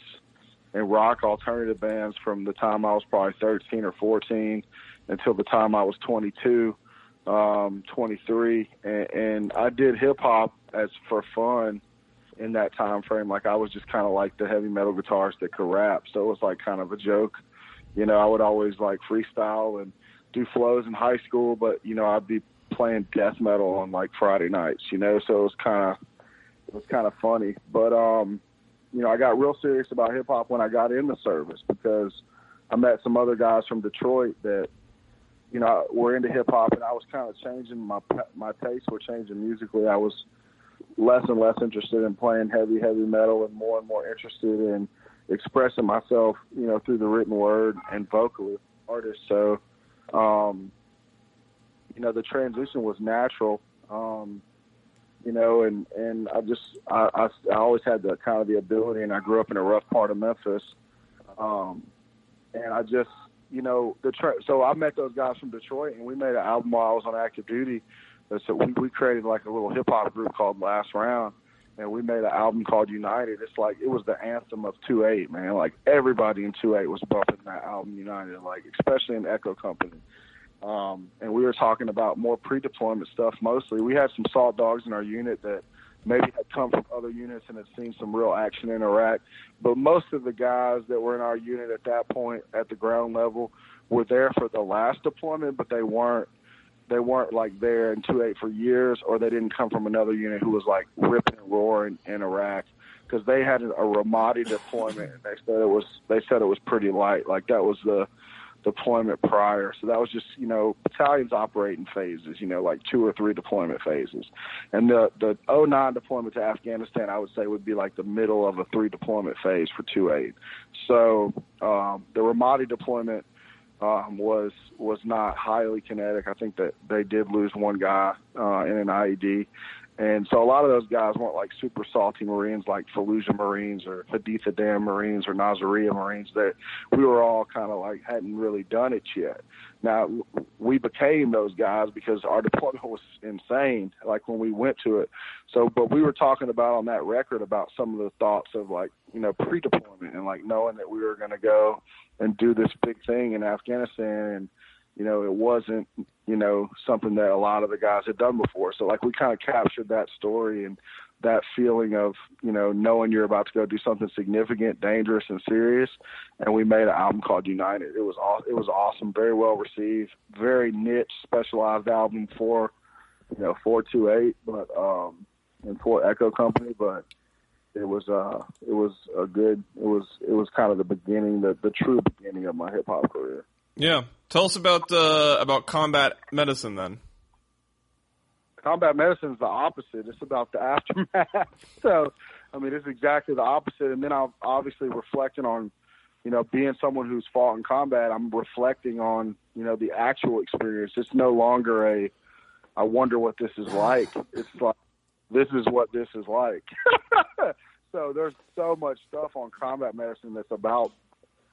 and rock alternative bands from the time I was probably 13 or 14 until the time I was 22, um, 23, and, and I did hip hop as for fun in that time frame. Like I was just kind of like the heavy metal guitarist that could rap, so it was like kind of a joke. You know, I would always like freestyle and do flows in high school, but you know, I'd be playing death metal on like Friday nights. You know, so it was kind of it was kind of funny. But um, you know, I got real serious about hip hop when I got in the service because I met some other guys from Detroit that you know were into hip hop, and I was kind of changing my my tastes were changing musically. I was less and less interested in playing heavy heavy metal, and more and more interested in expressing myself, you know, through the written word and vocally artists. So, um, you know, the transition was natural. Um, you know, and and I just I, I, I always had the kind of the ability, and I grew up in a rough part of Memphis, um, and I just you know the tra- so I met those guys from Detroit, and we made an album while I was on active duty. So we, we created like a little hip hop group called Last Round, and we made an album called United. It's like it was the anthem of two eight, man. Like everybody in two eight was bumping that album United, like especially in Echo Company. Um, and we were talking about more pre-deployment stuff mostly. We had some salt dogs in our unit that maybe had come from other units and had seen some real action in Iraq. But most of the guys that were in our unit at that point at the ground level were there for the last deployment, but they weren't they weren't like there in two eight for years, or they didn't come from another unit who was like ripping and roaring in Iraq because they had a Ramadi deployment and they said it was they said it was pretty light. Like that was the deployment prior. So that was just, you know, battalions operate in phases, you know, like two or three deployment phases. And the the 09 deployment to Afghanistan, I would say would be like the middle of a three deployment phase for 2-8. So um, the Ramadi deployment um, was was not highly kinetic. I think that they did lose one guy uh, in an IED, and so a lot of those guys weren't like super salty Marines like Fallujah Marines or Haditha Dam Marines or Nasiriyah Marines. That we were all kind of like hadn't really done it yet. Now we became those guys because our deployment was insane. Like when we went to it. So, but we were talking about on that record about some of the thoughts of like you know pre-deployment and like knowing that we were going to go and do this big thing in Afghanistan and you know, it wasn't, you know, something that a lot of the guys had done before. So like we kind of captured that story and that feeling of, you know, knowing you're about to go do something significant, dangerous and serious. And we made an album called United. It was aw- it was awesome, very well received, very niche, specialized album for, you know, 428, but um and for Echo Company, but it was uh it was a good it was it was kind of the beginning the the true beginning of my hip hop career. Yeah. Tell us about uh, about combat medicine then. Combat medicine is the opposite. It's about the [LAUGHS] aftermath. so, I mean, it's exactly the opposite. And then I'm obviously reflecting on, you know, being someone who's fought in combat. I'm reflecting on, you know, the actual experience. It's no longer a, I wonder what this is like. It's like, this is what this is like. [LAUGHS] so there's so much stuff on combat medicine that's about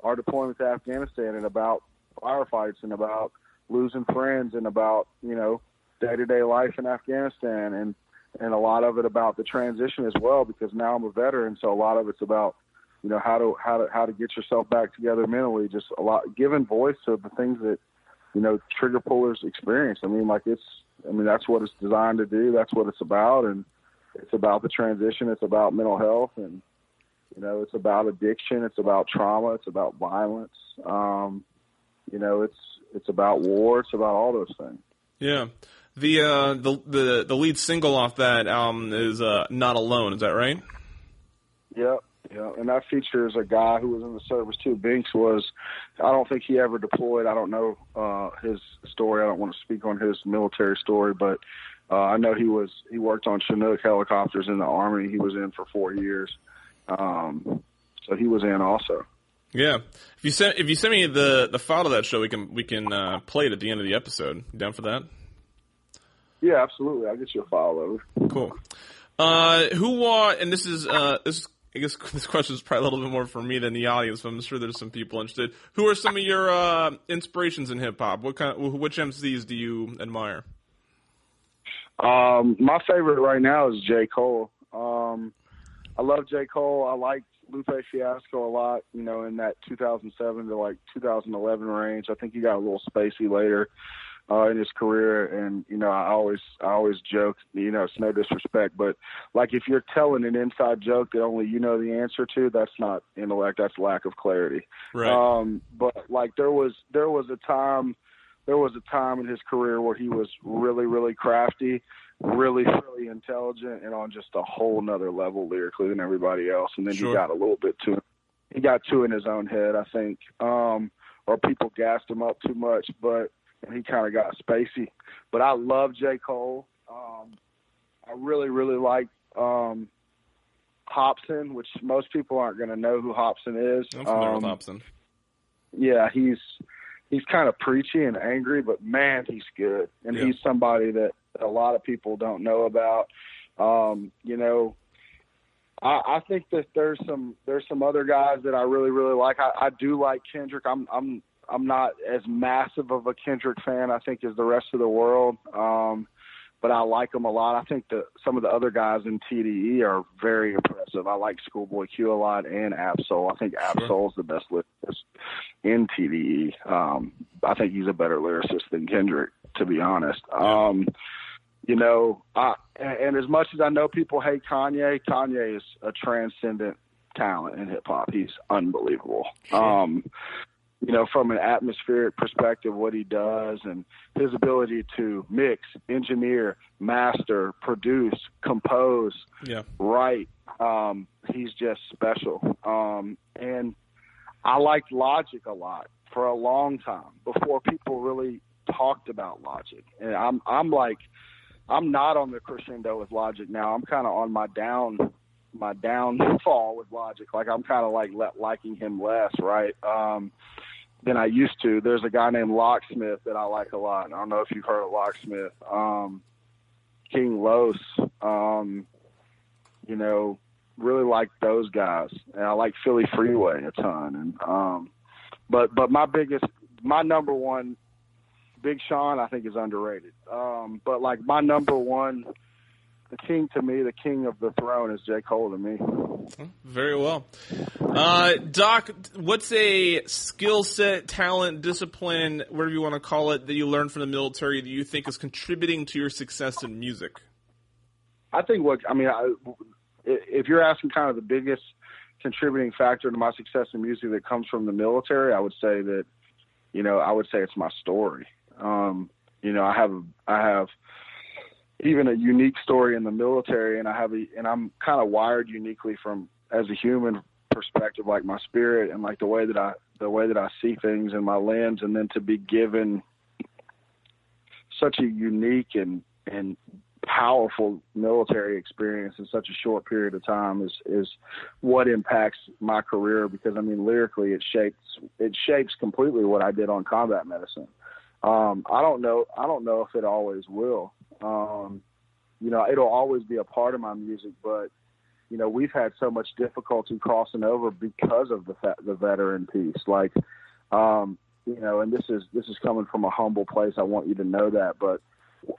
our deployment to Afghanistan and about firefights and about losing friends and about you know day to day life in Afghanistan and and a lot of it about the transition as well because now I'm a veteran so a lot of it's about you know how to how to how to get yourself back together mentally just a lot giving voice to the things that you know trigger pullers experience I mean like it's I mean that's what it's designed to do that's what it's about and it's about the transition it's about mental health and you know it's about addiction it's about trauma it's about violence um you know, it's it's about war. It's about all those things. Yeah. The uh, the the the lead single off that album is uh, "Not Alone." Is that right? Yep, yeah, and that features a guy who was in the service too. Binks was, I don't think he ever deployed. I don't know uh, his story. I don't want to speak on his military story, but uh, I know he was he worked on Chinook helicopters in the army. He was in for four years, um, so he was in also. Yeah. If you send if you send me the the file of that show, we can we can uh, play it at the end of the episode. You down for that? Yeah, absolutely. I'll get you a file over. Cool. Uh, who are and this is uh this I guess [LAUGHS] this question is probably a little bit more for me than the audience, but I'm sure there's some people interested. Who are some of your uh, inspirations in hip hop? What kind of, which MCs do you admire? Um, my favorite right now is J. Cole. Um, I love J. Cole. I like Lupe Fiasco a lot, you know, in that 2007 to like 2011 range. I think he got a little spacey later uh, in his career, and you know, I always I always joke, you know, it's no disrespect, but like if you're telling an inside joke that only you know the answer to, that's not intellect, that's lack of clarity. Right. Um, but like there was there was a time there was a time in his career where he was really really crafty really, really intelligent and on just a whole nother level lyrically than everybody else. And then sure. he got a little bit too, he got too in his own head, I think, um, or people gassed him up too much, but and he kind of got spacey. But I love J. Cole. Um, I really, really like um, Hopsin, which most people aren't going to know who Hopsin is. I'm familiar um, with Hopsin. Yeah, he's he's kind of preachy and angry, but man, he's good, and yeah. he's somebody that a lot of people don't know about. Um, you know, I, I think that there's some there's some other guys that I really really like. I, I do like Kendrick. I'm I'm I'm not as massive of a Kendrick fan I think as the rest of the world. Um, but I like him a lot. I think that some of the other guys in TDE are very impressive. I like Schoolboy Q a lot and Ab-Soul. I think Ab-Soul is the best lyricist in TDE. Um, I think he's a better lyricist than Kendrick, to be honest. Um, you know, I, and, and as much as I know people hate Kanye, Kanye is a transcendent talent in hip hop. He's unbelievable. Um, you know, from an atmospheric perspective, what he does and his ability to mix, engineer, master, produce, compose, Yeah. write, um, he's just special. Um, and I liked Logic a lot for a long time before people really talked about Logic. And I'm I'm like I'm not on the crescendo with Logic now. I'm kind of on my down my downfall with Logic. Like I'm kind of like liking him less, right? Um, than I used to. There's a guy named Locksmith that I like a lot. I don't know if you've heard of Locksmith. Um, King Los, um, you know, really like those guys, and I like Philly Freeway a ton. And um, but but my biggest, my number one, Big Sean, I think is underrated. Um, but like my number one, the king to me, the king of the throne is J Cole to me. Very well. Uh, Doc, what's a skill set, talent, discipline, whatever you want to call it, that you learned from the military that you think is contributing to your success in music? I think what I mean, I, if you're asking kind of the biggest contributing factor to my success in music that comes from the military, I would say that, you know, I would say it's my story. Um, you know, I have I have even a unique story in the military, and I have a, and I'm kind of wired uniquely from as a human perspective, like my spirit and like the way that I the way that I see things and my lens, and then to be given such a unique and and powerful military experience in such a short period of time is is what impacts my career because I mean lyrically it shapes it shapes completely what I did on combat medicine. Um, I don't know I don't know if it always will. Um, you know, it'll always be a part of my music, but you know, we've had so much difficulty crossing over because of the the veteran piece. Like, um, you know, and this is this is coming from a humble place. I want you to know that, but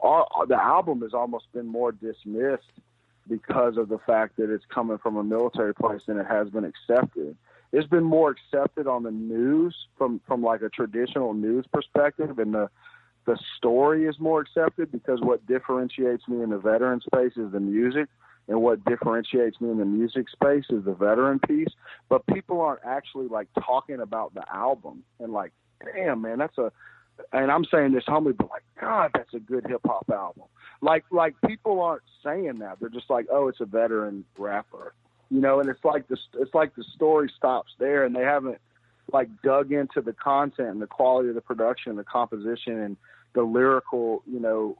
our, the album has almost been more dismissed because of the fact that it's coming from a military place than it has been accepted. It's been more accepted on the news from from like a traditional news perspective, and the the story is more accepted because what differentiates me in the veteran space is the music, and what differentiates me in the music space is the veteran piece. But people aren't actually like talking about the album and like, damn man, that's a and I'm saying this humbly, but like, God, that's a good hip hop album. Like, like people aren't saying that. They're just like, oh, it's a veteran rapper, you know. And it's like the it's like the story stops there, and they haven't like dug into the content and the quality of the production, the composition, and the lyrical, you know,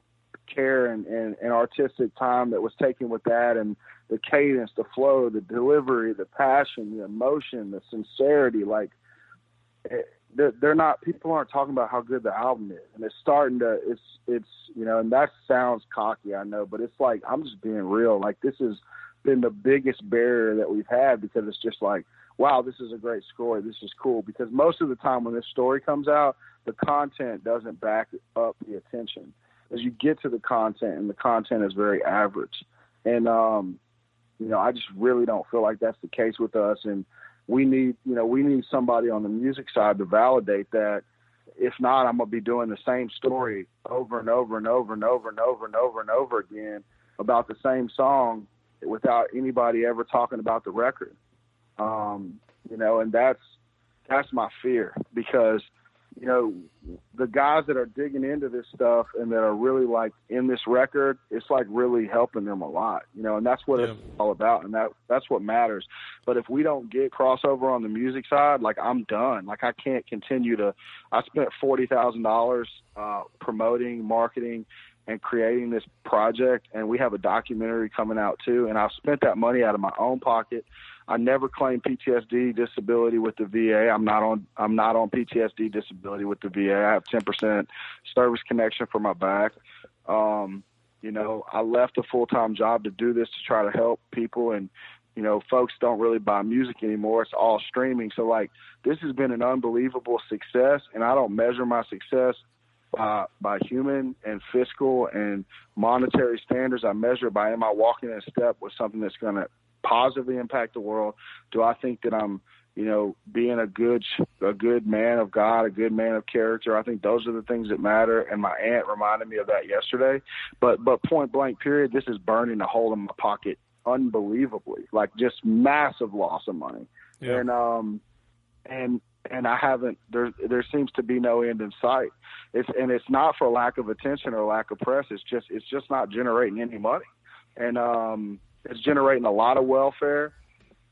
care and, and, and artistic time that was taken with that, and the cadence, the flow, the delivery, the passion, the emotion, the sincerity, like. They're, they're not people aren't talking about how good the album is. And it's starting to it's it's you know and that sounds cocky i know but it's like i'm just being real. Like this has been the biggest barrier that we've had because it's just like wow this is a great story. This is cool. Because most of the time when this story comes out the content doesn't back up the attention. As you get to the content and the content is very average. And um you know i just really don't feel like that's the case with us. And we need you know we need somebody on the music side to validate that. If not i'm to be doing the same story over and over and over and over and over and over and over again about the same song without anybody ever talking about the record. Um you know and that's that's my fear because you know the guys that are digging into this stuff and that are really like in this record it's like really helping them a lot you know and that's what yeah. it's all about and that that's what matters. But if we don't get crossover on the music side like i'm done. Like i can't continue to i spent forty thousand dollars uh promoting marketing and creating this project and we have a documentary coming out too and i've spent that money out of my own pocket I never claimed PTSD disability with the VA. I'm not on I'm not on PTSD disability with the VA. I have 10% service connection for my back. Um, you know, I left a full-time job to do this to try to help people and you know, folks don't really buy music anymore. It's all streaming. So like this has been an unbelievable success and I don't measure my success by by human and fiscal and monetary standards. I measure by am I walking in step with something that's going to positively impact the world? Do I think that I'm you know, being a good a good man of God, a good man of character. I think those are the things that matter. And my aunt reminded me of that yesterday. But but point blank period, this is burning a hole in my pocket unbelievably, like just massive loss of money. Yeah. And um and and I haven't there there seems to be no end in sight. It's and it's not for lack of attention or lack of press. It's just it's just not generating any money. And um it's generating a lot of welfare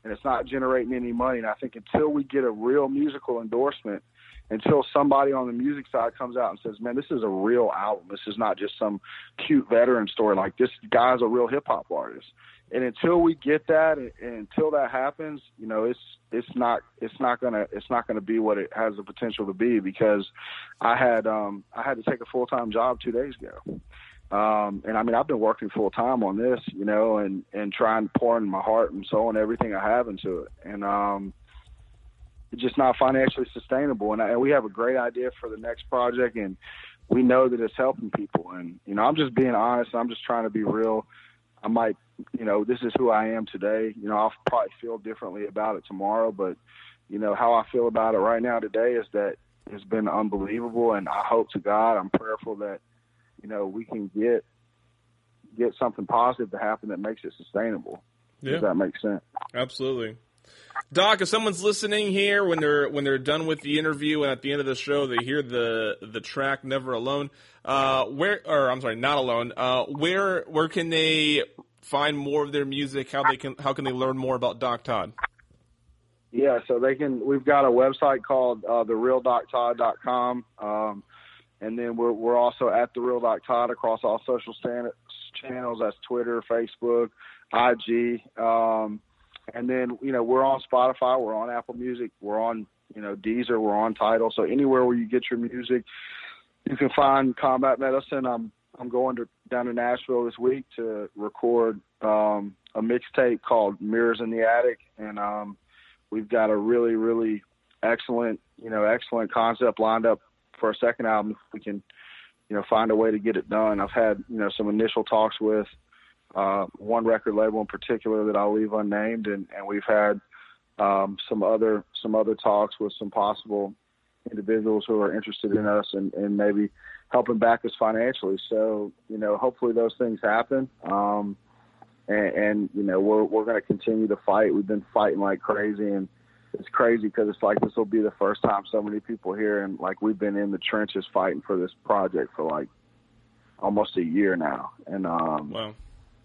and it's not generating any money. And I think until we get a real musical endorsement, until somebody on the music side comes out and says, "Man, this is a real album. This is not just some cute veteran story. Like this guy's a real hip hop artist." And until we get that, and, until that happens, you know, it's it's not it's not gonna it's not gonna be what it has the potential to be because I had um I had to take a full time job two days ago. Um, and I mean, I've been working full time on this, you know, and, and trying to pour in my heart and soul and everything I have into it. And, um, it's just not financially sustainable. And, I, and we have a great idea for the next project and we know that it's helping people. And, you know, I'm just being honest. I'm just trying to be real. I might, you know, this is who I am today. You know, I'll probably feel differently about it tomorrow, but, you know, how I feel about it right now today is that it's been unbelievable. And I hope to God, I'm prayerful that, you know, we can get get something positive to happen that makes it sustainable. Yeah. Does that make sense? Absolutely. Doc, if someone's listening here when they're when they're done with the interview and at the end of the show they hear the the track "Never Alone," uh, where or I'm sorry, not alone. Uh, where where can they find more of their music? How they can how can they learn more about Doc Todd? Yeah, so they can. We've got a website called uh, therealdoctodd.com. Um, and then we're we're also at the real Doc Todd across all social channels. That's Twitter, Facebook, IG, um, and then you know we're on Spotify, we're on Apple Music, we're on you know Deezer, we're on Tidal. So anywhere where you get your music, you can find Combat Medicine. I'm I'm going to down to Nashville this week to record um, a mixtape called Mirrors in the Attic, and um, we've got a really really excellent you know excellent concept lined up for a second album, if we can, you know, find a way to get it done. I've had, you know, some initial talks with uh, one record label in particular that I'll leave unnamed, and, and we've had um, some other some other talks with some possible individuals who are interested in us and, and maybe helping back us financially. So, you know, hopefully those things happen. Um, and, and, you know, we're, we're going to continue to fight. We've been fighting like crazy and, it's crazy because it's like this will be the first time so many people here, and like we've been in the trenches fighting for this project for like almost a year now, and um, wow.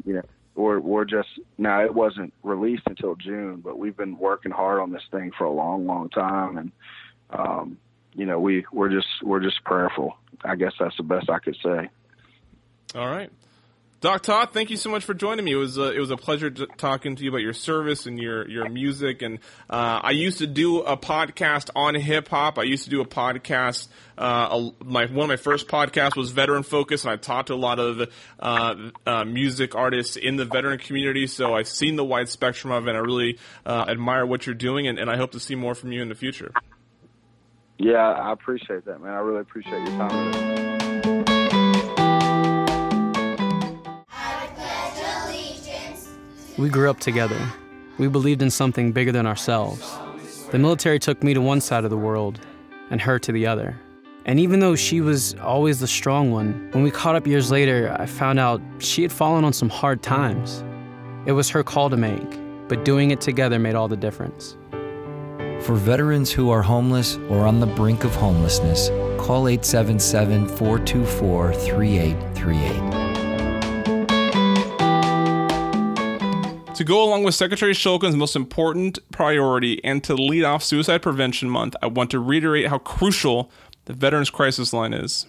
you know we're we're just now it wasn't released until June, but we've been working hard on this thing for a long, long time, and um, you know we we're just we're just prayerful. I guess that's the best I could say. All right. Doc Todd, thank you so much for joining me. It was a, it was a pleasure talking to you about your service and your your music. And uh, I used to do a podcast on hip hop. I used to do a podcast. Uh, a, my one of my first podcasts was veteran focused, and I talked to a lot of uh, uh, music artists in the veteran community. So I've seen the wide spectrum of it. and I really uh, admire what you're doing, and, and I hope to see more from you in the future. Yeah, I appreciate that, man. I really appreciate your time. We grew up together. We believed in something bigger than ourselves. The military took me to one side of the world and her to the other. And even though she was always the strong one, when we caught up years later, I found out she had fallen on some hard times. It was her call to make, but doing it together made all the difference. For veterans who are homeless or on the brink of homelessness, call 877 424 3838. To go along with Secretary Shulkin's most important priority and to lead off Suicide Prevention Month, I want to reiterate how crucial the Veterans Crisis Line is.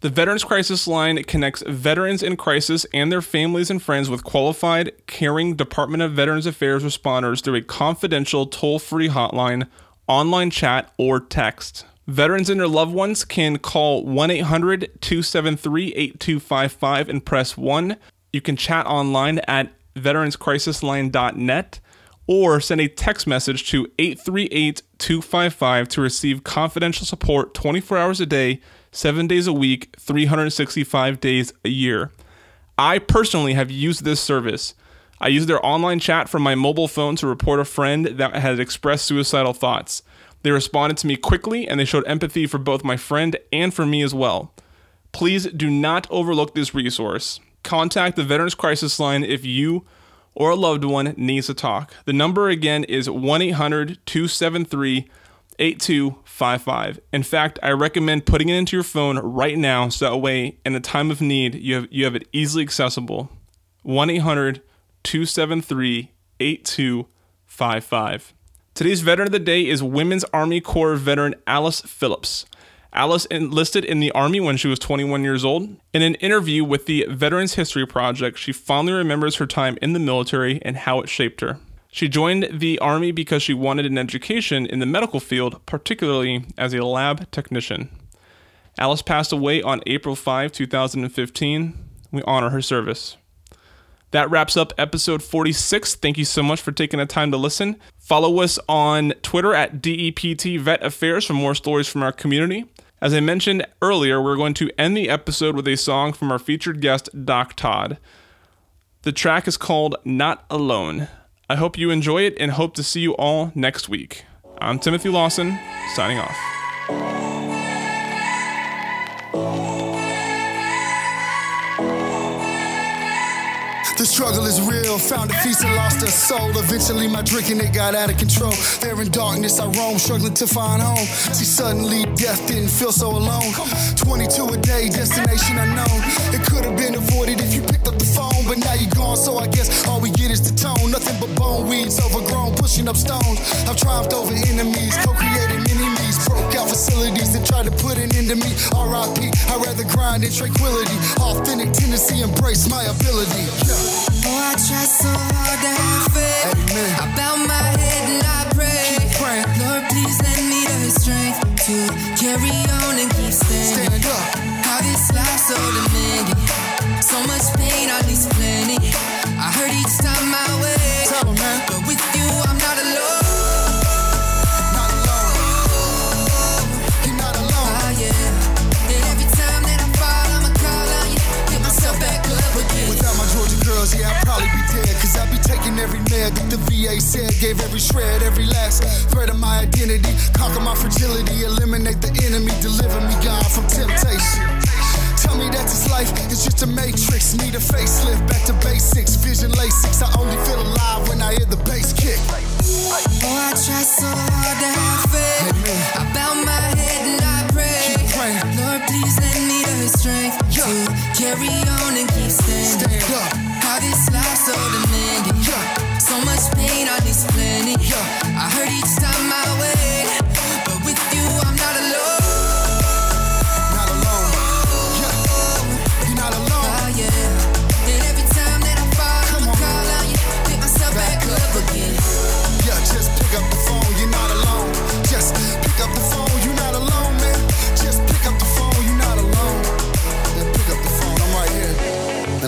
The Veterans Crisis Line connects veterans in crisis and their families and friends with qualified, caring Department of Veterans Affairs responders through a confidential toll free hotline, online chat, or text. Veterans and their loved ones can call 1 800 273 8255 and press 1. You can chat online at veteranscrisisline.net or send a text message to 838 255 to receive confidential support 24 hours a day, 7 days a week, 365 days a year. I personally have used this service. I used their online chat from my mobile phone to report a friend that had expressed suicidal thoughts. They responded to me quickly and they showed empathy for both my friend and for me as well. Please do not overlook this resource. Contact the Veterans Crisis Line if you or a loved one needs to talk. The number again is 1 800 273 8255. In fact, I recommend putting it into your phone right now so that way, in a time of need, you have, you have it easily accessible. 1 800 273 8255. Today's veteran of the day is Women's Army Corps veteran Alice Phillips. Alice enlisted in the Army when she was 21 years old. In an interview with the Veterans History Project, she fondly remembers her time in the military and how it shaped her. She joined the Army because she wanted an education in the medical field, particularly as a lab technician. Alice passed away on April 5, 2015. We honor her service. That wraps up episode 46. Thank you so much for taking the time to listen. Follow us on Twitter at DEPT Vet Affairs for more stories from our community. As I mentioned earlier, we're going to end the episode with a song from our featured guest, Doc Todd. The track is called Not Alone. I hope you enjoy it and hope to see you all next week. I'm Timothy Lawson, signing off. Struggle is real. Found a feast and lost a soul. Eventually, my drinking it got out of control. There in darkness, I roam, struggling to find home. See, suddenly death didn't feel so alone. 22 a day, destination unknown. It could have been avoided if you picked up the phone, but now you're gone. So I guess all we get is the tone. Nothing but bone weeds, overgrown, pushing up stones. I've triumphed over enemies, co-created broke out facilities that tried to put an end to me. R.I.P. I'd rather grind in tranquility. Authentic tendency, embrace my ability. Yeah. Oh, I try so hard to have faith. Amen. I bow my head and I pray. Lord, please lend me the strength to carry on and keep standing. Stand up. How this life so demanding. So much pain, I need plenty. I heard each time I way. Tell 'em, man. But with you, I'm not alone. Yeah, I'd probably be dead. Cause I'd be taking every med that the VA said. Gave every shred, every last thread of my identity. Conquer my fragility, eliminate the enemy. Deliver me, God, from temptation. Tell me that this life is just a matrix. Need a facelift, back to basics. Vision Lasix. I only feel alive when I hear the bass kick. Oh, I try so hard to have faith. I bow my head and I pray. Lord, please let me the strength Yeah. to carry on and keep standing. Stand up. How this life so demanding. Yeah. So much pain, I need plenty. Yeah. I heard each time my way.